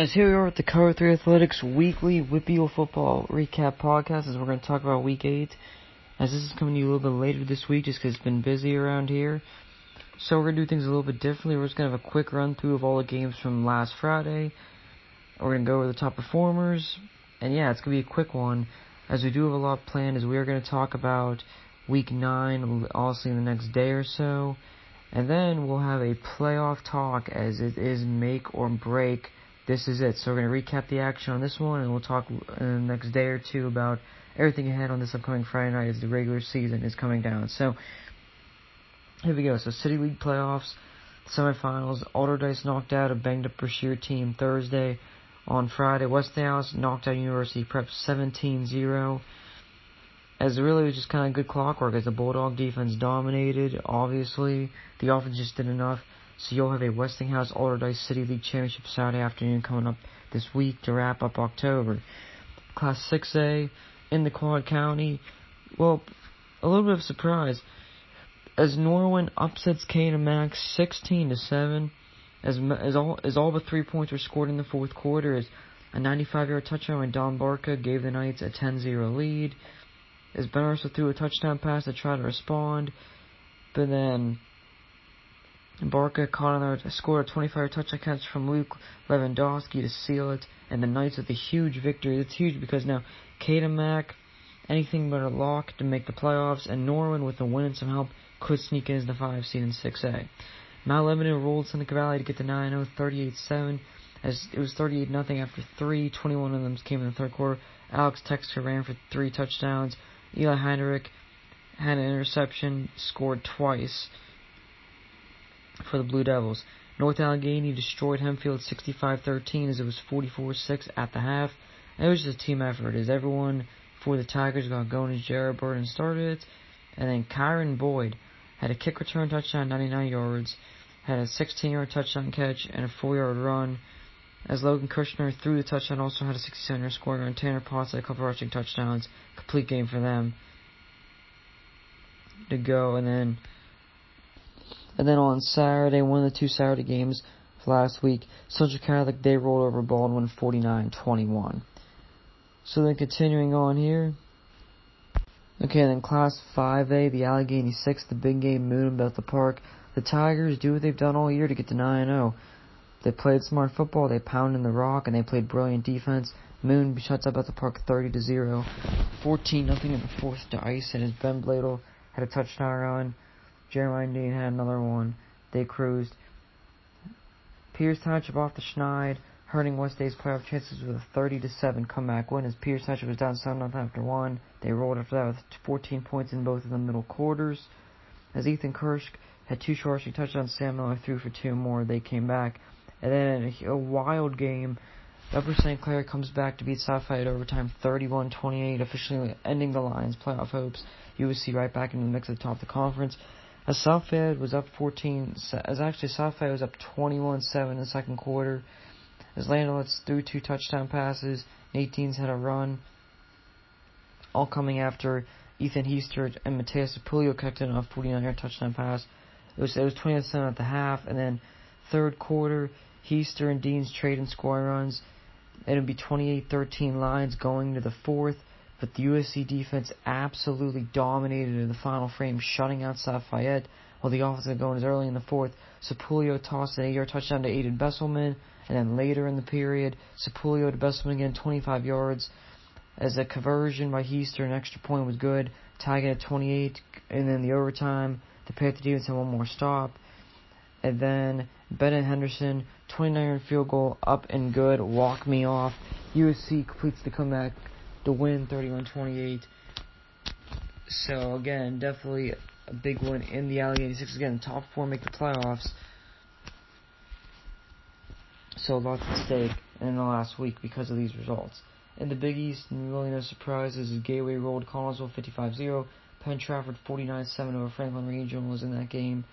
As here we are with the Cover 3 Athletics weekly WPIAL football recap podcast as we're going to talk about week 8. As this is coming to you a little bit later this week just because it's been busy around here. So we're going to do things a little bit differently. We're just going to have a quick run through of all the games from last Friday. We're going to go over the top performers. And yeah, it's going to be a quick one. As we do have a lot planned as we are going to talk about week 9 obviously in the next day or so. And then we'll have a playoff talk as it is make or break this is it. So we're going to recap the action on this one, and we'll talk in the next day or two about everything ahead on this upcoming Friday night as the regular season is coming down. So here we go. So City League playoffs, semifinals. Allderdice knocked out a banged up Brashear team Thursday. On Friday, Westinghouse knocked out University Prep 17-0. As really was just kind of good clockwork as the Bulldog defense dominated. Obviously, the offense just did enough. So you'll have a Westinghouse Allderdice City League Championship Saturday afternoon coming up this week to wrap up October. Class 6A in the Quad County. Well, a little bit of surprise as Norwin upsets Kane and Max 16 to 7. As as all as all but three points were scored in the fourth quarter, as a 95-yard touchdown when Don Barca gave the Knights a 10-0 lead. As Ben Ursa threw a touchdown pass to try to respond, but then Barca another, scored a 25 touchdown catch from Luke Lewandowski to seal it, and the Knights with a huge victory. It's huge because now Mac, anything but a lock to make the playoffs, and Norwin with a win and some help could sneak in as the 5 seed in 6A. Mount Lebanon rolled Seneca Valley to get the 9-0, 38-7, as it was 38 nothing after three. 21 of them came in the third quarter. Alex Texter ran for three touchdowns. Eli Heinrich had an interception, scored twice for the Blue Devils. North Allegheny destroyed Hempfield 65-13 as it was 44-6 at the half. It was just a team effort as everyone for the Tigers got going as Jared Burton started it. And then Kyron Boyd had a kick return touchdown, 99 yards, had a 16-yard touchdown catch and a 4-yard run. As Logan Kushner threw the touchdown, also had a 67-yard scoring run. Tanner Potts had a couple rushing touchdowns. Complete game for them to go. And then and then on Saturday, one of the two Saturday games last week, Central Catholic, they rolled over Baldwin 49-21. So then continuing on here. Okay, then Class 5A, the Allegheny 6, the big game Moon in Bethel Park. The Tigers do what they've done all year to get to 9-0. They played smart football, they pounded in the rock, and they played brilliant defense. Moon shuts up Bethel Park 30 to 0. 14 nothing in the fourth to ice, and as Ben Bladel had a touchdown run. Jeremiah Dean had another one. They cruised. Peters Township off the Schneid, hurting West Day's playoff chances with a 30 to 7 comeback win as Peters Township was down 7 0 after one. They rolled after that with 14 points in both of the middle quarters. As Ethan Kirsch had two short touchdowns, Sam Miller threw for two more. They came back. And then a, a wild game. Upper St. Clair comes back to beat South Fayette overtime 31-28, officially ending the Lions' playoff hopes. USC right back in the mix at the top of the conference. As South Fayette was up 14, as actually South Fayette was up 21-7 in the second quarter. As Landon Lutz threw two touchdown passes, Nate Deans had a run, all coming after Ethan Heaster and Mateus Sapulio connected on a 49-yard touchdown pass. It was it was 27 at the half, and then third quarter, Heaster and Deans trade and scoring runs. It would be 28-13 Lions going to the fourth. But the USC defense absolutely dominated in the final frame, shutting out South Fayette. While the offense got going as early in the fourth, Sapulio tossed an 8-yard touchdown to Aidan Besselman, and then later in the period, Sapulio to Besselman again, 25 yards. As a conversion by Heaster, an extra point was good, tying it at 28, and then the overtime, the Panther defense had one more stop. And then Bennett Henderson, 29 yard field goal, up and good, walk me off. USC completes the comeback to win 31-28. So again, definitely a big win in the Allegheny Six. Again, top four make the playoffs. So lots at stake in the last week because of these results. In the Big East, really no surprises. Gateway rolled Connellsville 55-0. Penn Trafford 49-7 over Franklin Regional was in that game.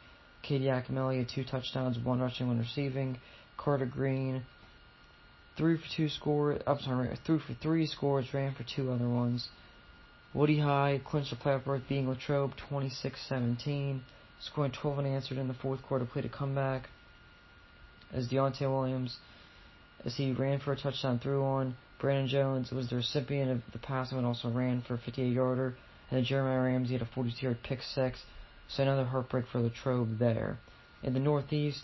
Katie Akamelia, two touchdowns, one rushing, one receiving. Carter Green three for two score. I'm sorry, three for three scores, ran for two other ones. Woody High clinched the playoff berth, being Latrobe 26-17, scoring 12 unanswered in the fourth quarter, played a comeback. As Deontay Williams as he ran for a touchdown through on. Brandon Jones was the recipient of the pass and also ran for a 58 yarder. And then Jeremiah Ramsey had a 42 yard pick six. So another heartbreak for Latrobe there. In the Northeast,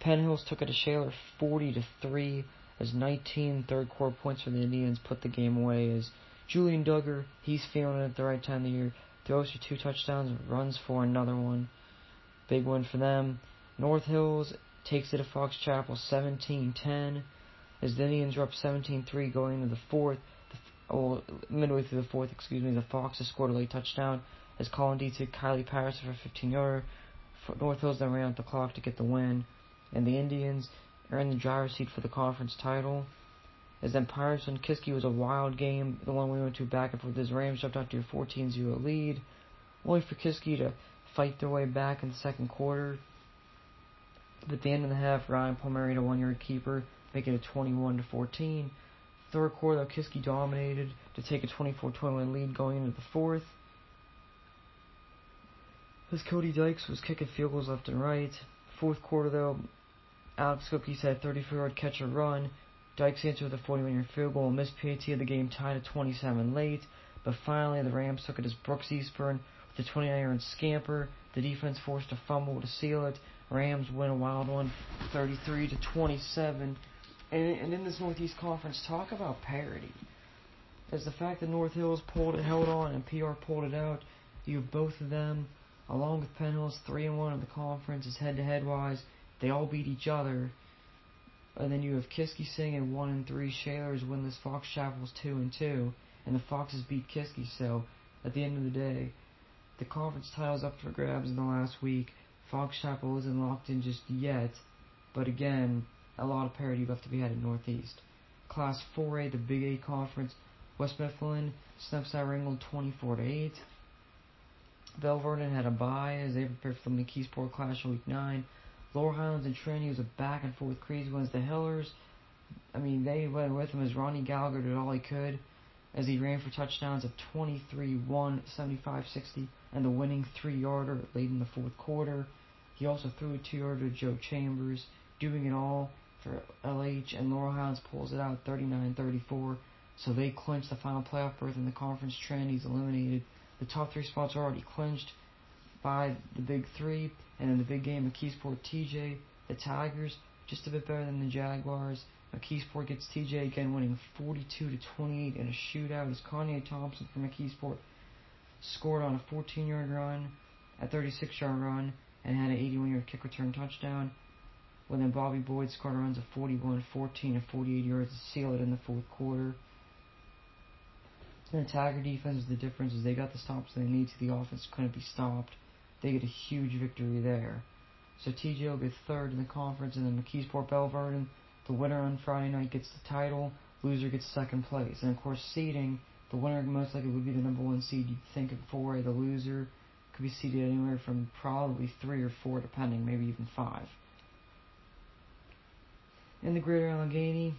Penn Hills took it to Shaler 40 to 3 as 19 third quarter points for the Indians put the game away as Julian Duggar, he's feeling it at the right time of the year, throws for two touchdowns, runs for another one. Big win for them. North Hills takes it to Fox Chapel 17-10 as the Indians are up 17-3 going into the fourth. The, oh, midway through the fourth, excuse me, the Foxes scored a late touchdown as Colin D took Kylie Patterson for 15 yarder. North Hills then ran out the clock to get the win, and the Indians in the driver's seat for the conference title. As then Pirates and Kiski was a wild game, the one we went to back and forth as Rams jumped out to a 14-0 lead, only for Kiski to fight their way back in the second quarter. But at the end of the half, Ryan Palmieri a one-yard keeper, making it 21 14. Third quarter, though, Kiski dominated to take a 24-21 lead going into the fourth. As Cody Dykes was kicking field goals left and right. Fourth quarter, though, Alex Cookies had a 34-yard catch and run. Dykes answered with a 41-yard field goal. Missed PAT of the game tied at 27 late. But finally, the Rams took it as Brooks Eastburn with a 29-yard scamper. The defense forced a fumble to seal it. Rams win a wild one, 33 to 27. And, and in this Northeast Conference, talk about parity. As the fact that North Hills pulled it, held on, and PR pulled it out, you have both of them, along with Penn Hills, three and one in the conference, is head-to-head wise. They all beat each other. And then you have Kiski Sing and one and three. Shalers winless. Fox Chapel's two and two, and the Foxes beat Kiski. So at the end of the day, the conference title's up for grabs in the last week. Fox Chapel isn't locked in just yet, but again, a lot of parity left to be had in Northeast. Class 4A, the Big Eight conference, West Mifflin snaps out Ringgold 24 to 8. Belle Vernon had a bye as they prepared for the McKeesport Clash in Week 9. Laurel Highlands and Trinity was a back and forth crazy ones. The Hillers, I mean, they went with him as Ronnie Gallagher did all he could as he ran for touchdowns of 23 1 75 60 and the winning three yarder late in the fourth quarter. He also threw a two yarder to Joe Chambers, doing it all for LH, and Laurel Highlands pulls it out 39 34. So they clinch the final playoff berth in the conference. Trinity's eliminated. The top three spots are already clinched by the big three, and in the big game, McKeesport TJ, the Tigers, just a bit better than the Jaguars. McKeesport gets TJ again, winning 42 to 28 in a shootout. As Kanye Thompson from McKeesport scored on a 14-yard run, a 36-yard run, and had an 81-yard kick return touchdown. When then Bobby Boyd scored runs of 41, 14, and 48 yards to seal it in the fourth quarter. And the Tiger defense is the difference is they got the stops they need to. The offense couldn't be stopped they get a huge victory there. So TJ will get third in the conference, and then McKeesport Belle Vernon, the winner on Friday night gets the title, loser gets second place. And of course, seeding, the winner most likely would be the number one seed. You'd think of 4A, the loser could be seeded anywhere from probably three or four, depending, maybe even five. In the Greater Allegheny,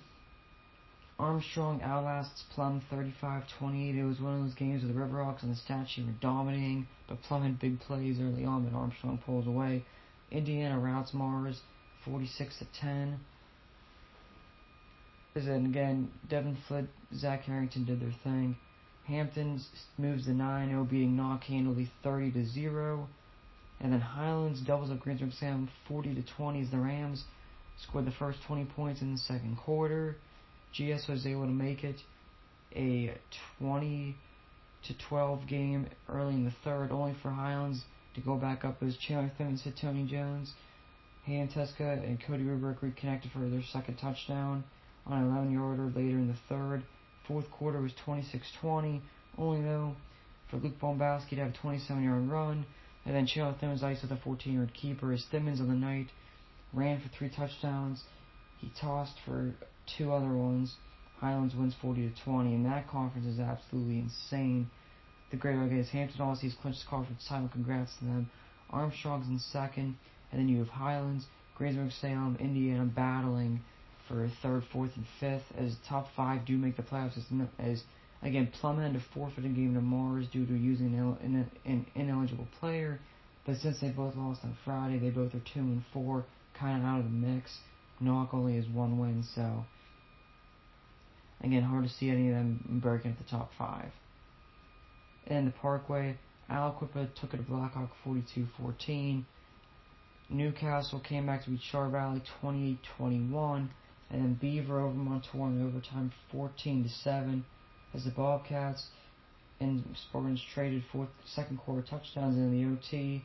Armstrong outlasts Plum 35-28. It was one of those games where the Riverhawks and the Statue were dominating, but Plum had big plays early on, but Armstrong pulls away. Indiana routs Mars 46 10. And again, Devin Flitt, Zach Harrington did their thing. Hampton moves to 9 0, beating Knoch handily 30 to 0. And then Highlands doubles up Greensburg Sam 40 to 20 as the Rams scored the first 20 points in the second quarter. GS was able to make it a 20 to 12 game early in the third, only for Highlands to go back up as Chandler Thimmons hit Tony Jones. Han Teska and Cody Rubrick reconnected for their second touchdown on an 11 yarder later in the third. Fourth quarter was 26 20, only though for Luke Bombowski to have a 27 yard run. And then Chandler Thimmons iced with a 14 yard keeper as Thimmons on the night ran for three touchdowns. He tossed for two other ones. Highlands wins 40 to 20, and that conference is absolutely insane. The Great Against Hampton Aussies clinched the conference title. Congrats to them. Armstrong's in second, and then you have Highlands, Greensburg, Salem, Indiana battling for third, fourth, and fifth. As top five do make the playoffs, as, as again Plum had to forfeit game to Mars due to using an, an ineligible player. But since they both lost on Friday, they both are two and four, kind of out of the mix. Knoch only has one win, so Again, hard to see any of them breaking at the top five. In the Parkway, Aliquippa took it to Blackhawk 42-14. Newcastle came back to beat Char Valley 28-21, and then Beaver over Montour in overtime 14-7 as the Bobcats and Spartans traded fourth, second quarter touchdowns in the OT.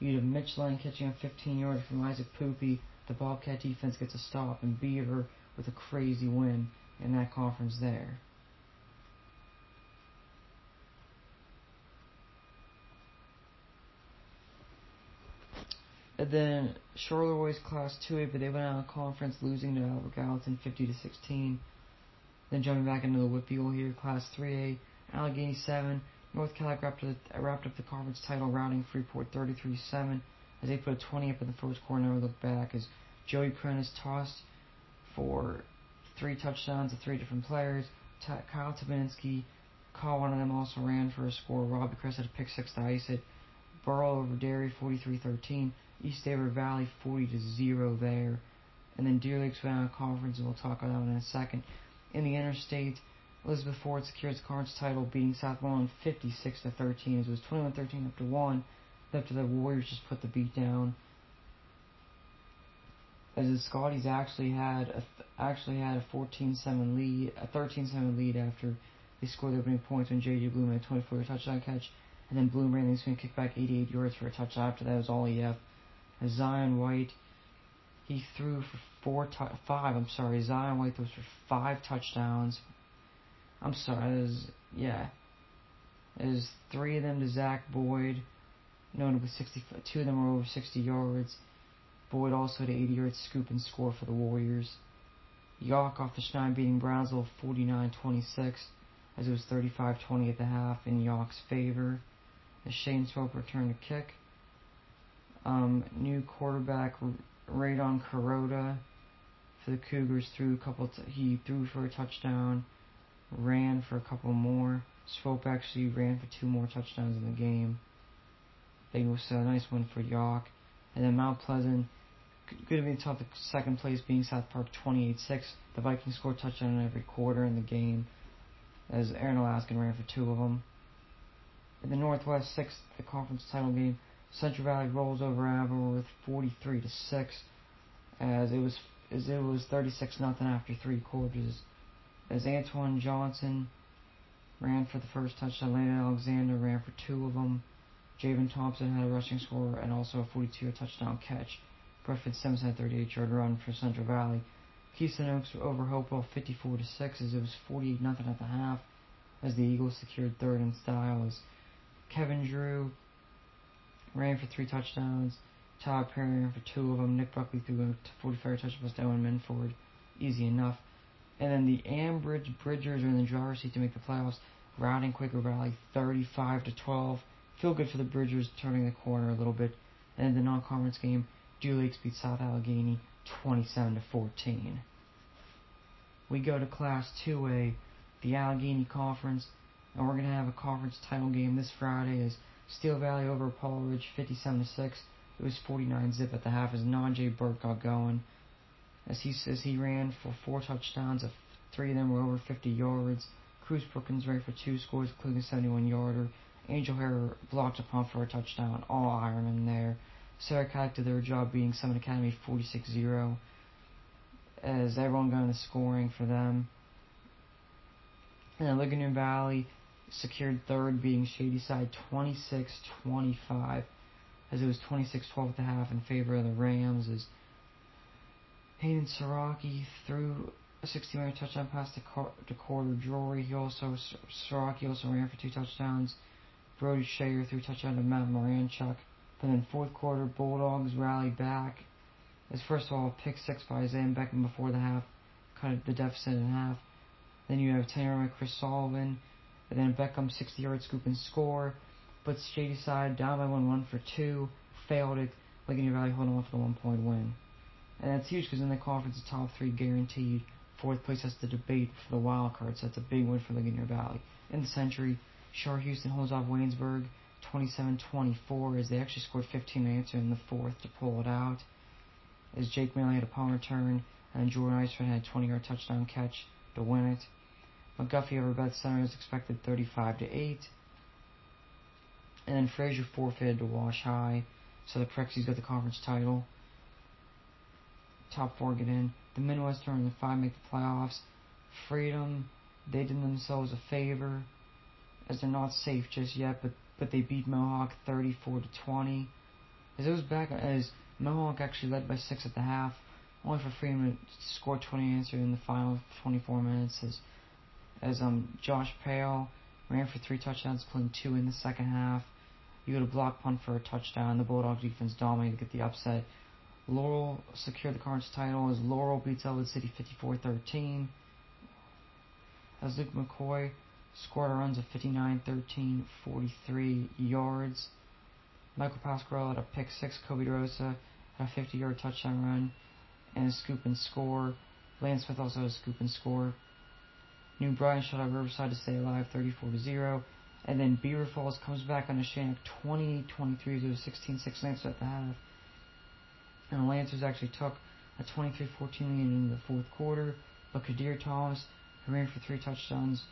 You have Mitch Lang catching a 15 yard from Isaac Poopy. The Bobcat defense gets a stop, and Beaver with a crazy win in that conference there. And then Charleroi Class 2A, but they went out of conference, losing to Albert Gallatin 50 to 16. Then jumping back into the WPIAL here, Class 3A, Allegheny 7. North Catholic wrapped, wrapped up the conference title, routing Freeport 33-7 as they put a 20 up in the first quarter. Looked back as Joey Prentice tossed for three touchdowns to three different players. Kyle Tabinsky caught one of them, also ran for a score. Robbie Chris had a pick six to ice it. Burrell over Derry 43-13. East Eastover Valley 40 to 0 there. And then Deer Lakes of conference, and we'll talk about that in a second. In the interstate, Elizabeth Forward secures the conference title, beating Southmoreland 56 to 13. As it was 21-13 up to one. After the Warriors just put the beat down. As the Scotties actually had a actually had a 14-7 lead, a 13-7 lead after they scored the opening points when J.J. Bloom had a 24 touchdown catch, and then Bloom ran the swing kick back 88 yards for a touchdown. After that was all EF. As Zion White, he threw for four, five. I'm sorry, Zion White threw for five touchdowns. I'm sorry, was, yeah. There's three of them to Zach Boyd, notably 60. Two of them were over 60 yards. Boyd also had an 80 yard scoop and score for the Warriors. Yough off the Schneid beating Brownsville 49 26 as it was 35 20 at the half in Yough's favor. As Shane Swope returned a kick. Um, new quarterback Radon Kuroda for the Cougars threw a couple. T- he threw for a touchdown, ran for a couple more. Swope actually ran for two more touchdowns in the game. It was a nice one for Yough. And then Mount Pleasant could have been tough. Second place being South Park 28-6. The Vikings scored a touchdown in every quarter in the game, as Aaron Alaskan ran for two of them. In the Northwest sixth, the conference title game, Central Valley rolls over Avonworth 43 to six, as it was as it was 36 nothing after three quarters. As Antoine Johnson ran for the first touchdown, Landon Alexander ran for two of them. Javen Thompson had a rushing score and also a 42-yard touchdown catch. Griffin Sims had a 38 yard run for Central Valley. Keystone Oaks over Hopewell 54 to 6 as it was 48 nothing at the half as the Eagles secured third in style as Kevin Drew ran for three touchdowns. Todd Perry ran for two of them. Nick Buckley threw a 45 touchdown to Owen Minford. Easy enough. And then the Ambridge Bridgers are in the driver's seat to make the playoffs, routing Quaker Valley 35 to 12. Feel good for the Bridgers turning the corner a little bit. And the non-conference game, Deer Lakes beat South Allegheny 27 to 14. We go to Class 2A, the Allegheny Conference, and we're gonna have a conference title game this Friday. As Steel Valley over Apollo-Ridge 57 to 6. It was 49 zip at the half as Najee Burke got going. As he says, he ran for four touchdowns, three of them were over 50 yards. Cruz Brookins ran for two scores, including a 71 yarder. Angel Hair blocked a punt for a touchdown. All Ironman there. Serra did their job beating Summit Academy 46 0. As everyone got into scoring for them. And Ligonier Valley secured third, beating Shadyside 26-25, as it was 26-12 at the half in favor of the Rams. As Hayden Siraki threw a 60-yard touchdown pass to, Car- to Carter Drury. He also Siraki also ran for two touchdowns. Brody Shayer threw touchdown to Matt Moranchuk. But in fourth quarter, Bulldogs rallied back. As first of all, pick six by Isaiah Beckham before the half cut the deficit in half. Then you have 10 Chris Sullivan and then Beckham 60 yard scoop and score. puts But Shadyside down by one, one for two, failed it. Ligonier Valley holding on for the one point win. And that's huge because in the conference, the top three guaranteed. Fourth place has to debate for the wild card, so that's a big win for Ligonier Valley. In the century, Shar Houston holds off Waynesburg 27-24 as they actually scored 15 minutes in the fourth to pull it out. As Jake Maley had a punt return and Jordan Iceman had a 20 yard touchdown catch to win it. McGuffey over Beth Center expected 35 to 8. And then Frazier forfeited to Wash High, so the Prexies got the conference title. Top four get in. The Midwestern and the five make the playoffs. Freedom, they did themselves a favor, as they're not safe just yet, but but they beat Mohawk 34 to 20. As it was back as Mohawk actually led by six at the half, only for Freedom to score 20 answer in the final 24 minutes as as um Josh Pale ran for three touchdowns, including two in the second half. You had a block punt for a touchdown. The Bulldog defense dominated to get the upset. Laurel secured the conference title as Laurel beats Ellwood City 54-13. As Luke McCoy scored runs of 59, 13, 43 yards. Michael Pasquarello had a pick six. Kobe DeRosa had a 50 yard touchdown run and a scoop and score. Lance Smith also had a scoop and score. New Brighton shut out Riverside to stay alive 34 to 0. And then Beaver Falls comes back on Neshannock 20 23 to 16 6 Lancers at the half. And the Lancers actually took a 23 14 lead in the fourth quarter. But Kadir Thomas, who ran for three touchdowns,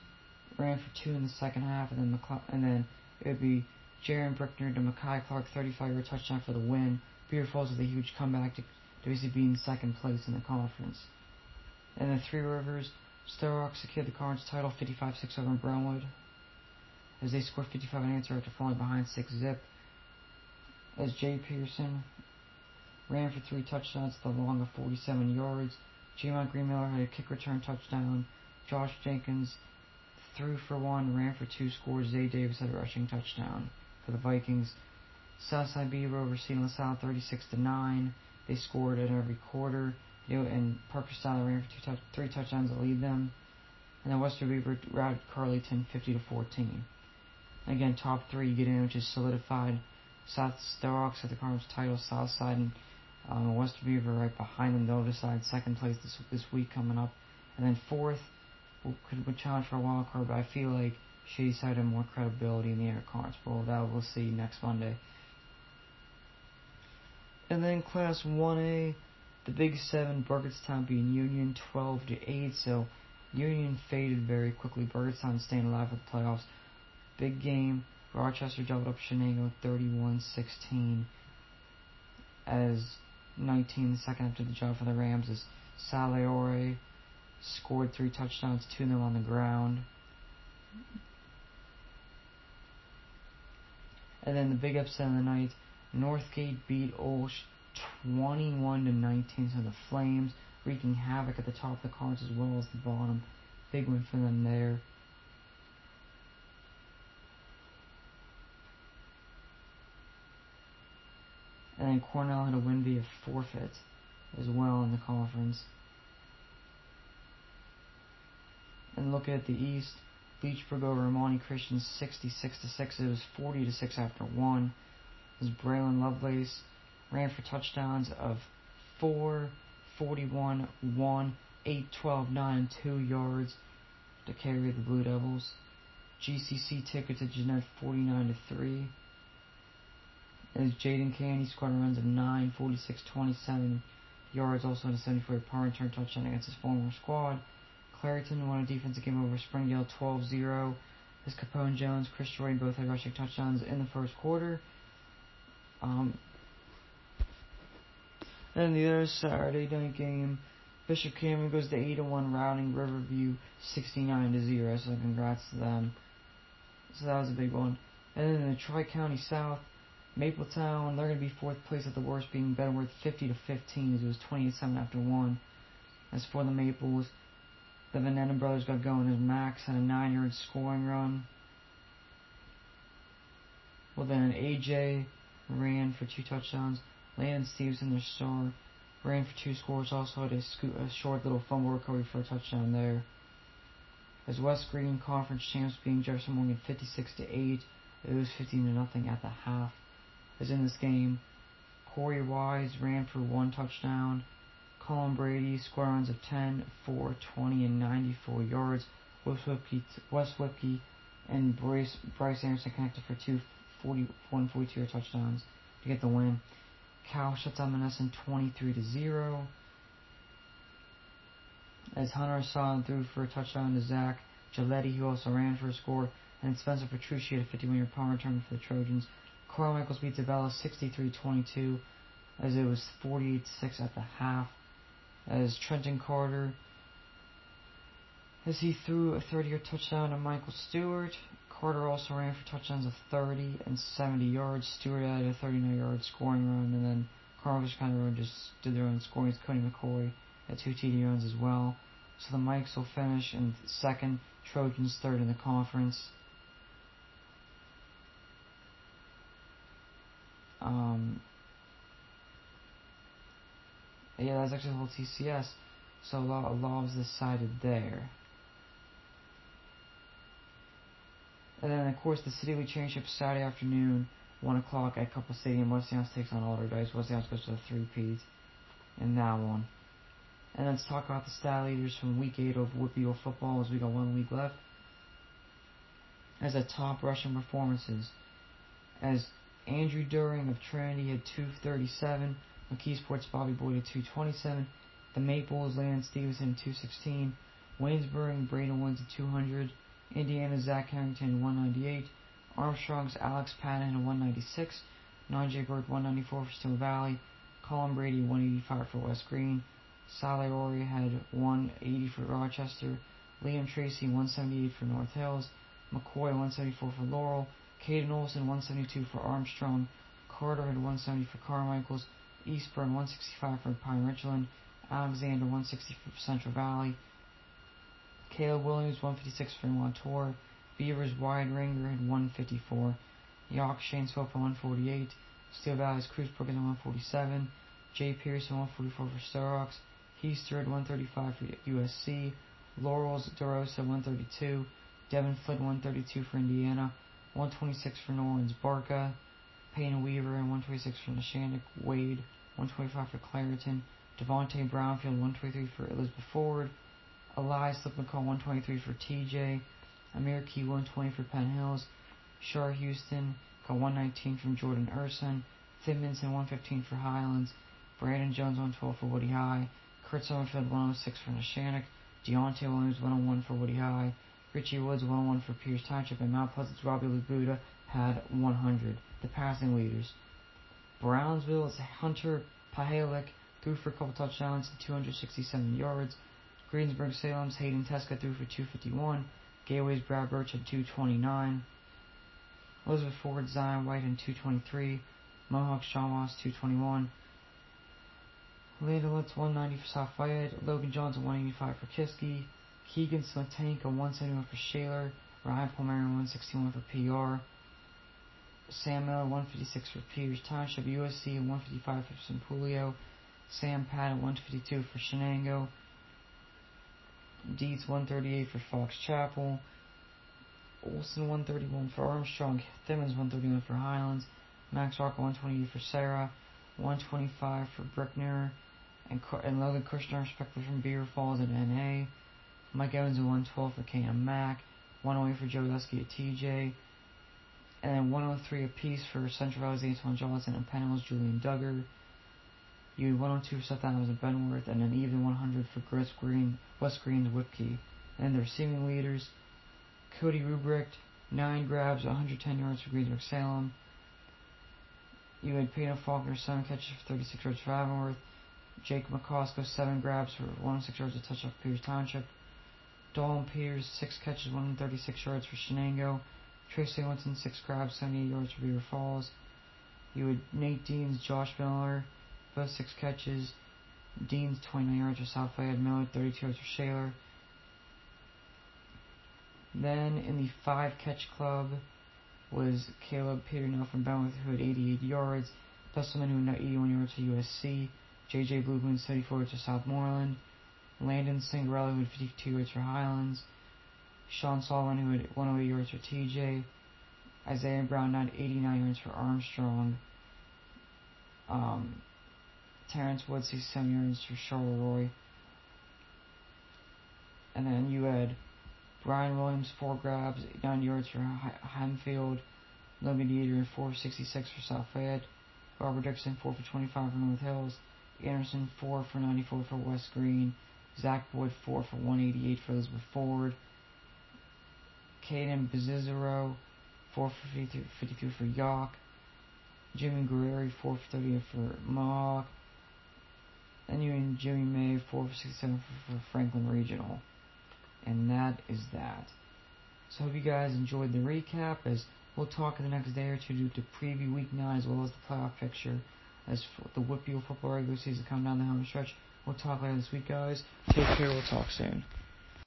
ran for two in the second half. And then, McCla- and then it would be Jaron Brickner to Makai Clark 35 yard touchdown for the win. Beaver Falls with a huge comeback to, to basically be in second place in the conference. And the Three Rivers Star secured the conference title 55-6 over Brownwood as they scored 55 in answer after falling behind 6 zip. As Jay Pearson ran for three touchdowns to the long of 47 yards. Jamont Greenmiller had a kick return touchdown. Josh Jenkins threw for one, ran for two scores. Zay Davis had a rushing touchdown for the Vikings. Southside Beaver over Seton LaSalle 36 to 9. They scored in every quarter. You know, and Parker Style ran for two three touchdowns to lead them. And then Western Beaver routed Carlynton 50 to 14. Again, top three get in, which is solidified. South Starhawks at the conference title, Southside and um, Western Beaver right behind them. They'll decide second place this this week coming up, and then fourth could would challenge for a wild card. But I feel like Shadyside have more credibility in the Air Conference Bowl. That we'll see next Monday. And then Class 1A, the Big Seven, Burgettstown beating Union 12 to 8. So Union faded very quickly. Burgettstown staying alive for the playoffs. Big game. Rochester doubled up Shenango 31-16 as 19 the second after the job for the Rams is Saleore scored three touchdowns, two of them on the ground. And then the big upset of the night, Northgate beat Olsh 21 to 19. So the Flames wreaking havoc at the top of the cards as well as the bottom. Big win for them there. And then Cornell had a win via forfeit as well in the conference. And looking at the East, Leechburg over Imani Christian 66 to 6. It was 40 to 6 after one. As Braylon Lovelace ran for touchdowns of 4, 41, 1, 8, 12, 9, 2 yards to carry the Blue Devils. GCC ticket to Jeannette 49 to 3. As Jaden Candy scored runs of 9, 46, 27 yards, also in a 74 yard power return touchdown against his former squad. Clairton won a defensive game over Springdale 12-0. As Capone Jones, Chris Jordan both had rushing touchdowns in the first quarter. Um, then the other Saturday night game, Bishop Canevin goes to 8 1, routing Riverview 69 0. So congrats to them. So that was a big one. And then in the Tri County South, Mapletown, they're going to be fourth place at the worst, being Bentworth 50 to 15 as it was 28 7 after 1. As for the Maples, the Veneta brothers got going as Max had a nine yard scoring run. Well, then AJ ran for two touchdowns. Landon Stevenson, their star, ran for two scores. Also had a, scoot, a short little fumble recovery for a touchdown there. As West Greene Conference champs being Jefferson Morgan 56 to 8. It was 15 to nothing at the half. As in this game, Corey Wise ran for one touchdown. Colin Brady score runs of 10, 4, 20, and 94 yards. Wes Whipkey and Bryce, Bryce Anderson connected for two 41 42 yard touchdowns to get the win. Cal shuts out Monessen 23 to 0. As Hunter Asylum threw for a touchdown to Zach Gilletti, who also ran for a score, and Spencer Petrucci had a 51-yard punt return for the Trojans. Carmichaels beat Zabella 63-22, as it was 48-6 at the half. As Trenton Carter, as he threw a 30-yard touchdown to Michael Stewart. Carter also ran for touchdowns of 30 and 70 yards. Stewart had a 39-yard scoring run, and then Carver's kind of run just did their own scoring. It's Cody McCoy at two TD runs as well. So the Mikes will finish in second, Trojans third in the conference. Um, yeah, that's actually the whole TCS. So a lot, a lot was decided there. And then, of course, the City League Championship Saturday afternoon, 1 o'clock at Cupples Stadium. Westinghouse takes on Allderdice. Westinghouse goes to the three-peat in that one. And let's talk about the stat leaders from Week 8 of WPIAL football as we got one week left. As the top rushing performances, as Andrew During of Trinity had 237, McKeesport's Bobby Boyd at 227, the Maples Landon Stevenson 216, Waynesburg and Braden Woods at 200, Indiana's Zach Harrington 198, Armstrong's Alex Patton 196, Najee Bird 194 for Steel Valley, Colin Brady 185 for West Greene, Sally Rory had 180 for Rochester, Liam Tracy 178 for North Hills, McCoy 174 for Laurel, Caden Olson 172 for Armstrong, Carter had 170 for Carmichaels, Eastburn 165 for Pine Richland, Alexander 160 for Central Valley, Caleb Williams 156 for Montour, Beavers Wide Ringer had 154, York Shanesville for 148, Steel Valley's Cruz Brook at 147, Jay Pearson 144 for Star Heaster at 135 for USC, Laurel's DeRosa 132, Devin Flint 132 for Indiana, 126 for Norwin's Barca, Payne Weaver and 126 for Neshannock, Wade 125 for Clairton, Devontae Brownfield 123 for Elizabeth Forward. Elias Lipnicall 123 for TJ, Amir Key 120 for Penn Hills, Shar Houston got 119 from Jordan Urson, Thimmons 115 for Highlands, Brandon Jones 112 for Woody High, Kurt Summerfield 106 for Neshannock, Deontay Williams 101 for Woody High, Richie Woods 101 for Peters Township, and Mount Pleasant's Robbie Labuda had 100. The passing leaders. Brownsville's Hunter Pahalik threw for a couple touchdowns and 267 yards. Greensburg Salem's Hayden Teska threw for 251. Gateway's Brad Birch had 229. Elizabeth Forward Zion White had 223. Mohawk Sean Moss 221. Landon Lutz 190 for South Fayette. Logan Johnson 185 for Kiski. Keegan Smetanka 171 for Shaler, Ryan Palmieri 161 for PR, Sam Miller 156 for Peters Township, USC 155 for Sapulio, Sam Patton 152 for Shenango, Deeds 138 for Fox Chapel, Olson 131 for Armstrong, Thimmons 131 for Highlands, Max Rock 128 for Serra, 125 for Brickner, and, and Logan Kushner respectively from Beaver Falls and NA. Mike Evans at 112 for KM Mac, 108 for Joe Lusky at TJ, and then 103 apiece for Central Valley's Antoine Johnson and Penhill's Julian Duggar. You had 102 for Seth Adams and Bentworth, and an even 100 for Chris Green, West Greene's Whipkey. And their receiving leaders, Cody Rubricht, 9 grabs, 110 yards for Greensburg Salem. You had Peyton Faulkner, 7 catches for 36 yards for Avonworth. Jake McCosker, 7 grabs for 106 yards to touch off Peters Township. Dalton Peters, 6 catches, 136 yards for Shenango. Tracy Singleton, 6 grabs, 78 yards for Beaver Falls. You had Nate Deans, Josh Miller, both 6 catches. Deans, 29 yards for South Fayette. Miller, 32 yards for Shaler. Then in the 5 catch club was Caleb Peternow from Bournemouth, who had 88 yards. Dustin, who had 81 yards for USC. JJ Blue 74 yards for Southmoreland. Landon Cinderella, who had 52 yards for Highlands. Sean Sullivan, who had 108 yards for TJ. Isaiah Brown, had 89 yards for Armstrong. Um, Terrence Wood, 67 yards for Charleroi. And then you had Brian Williams, 4 grabs, 9 yards for Hempfield. Logan Dieter, 466 for South Fayette. Robert Dixon, 4 for 25 for North Hills. Anderson, 4 for 94 for West Greene. Zach Boyd 4 for 188 for Elizabeth Forward. Caden Bezizero, 452 for Yough. Jimmy Guerreri, 430 for Mohawk. Then you and Jimmy May, 467 for, for Franklin Regional. And that is that. So hope you guys enjoyed the recap as we'll talk in the next day or two to preview week 9 as well as the playoff picture as the Whitfield football regular season coming down the home stretch. We'll talk later this week, guys. Take care. We'll talk soon.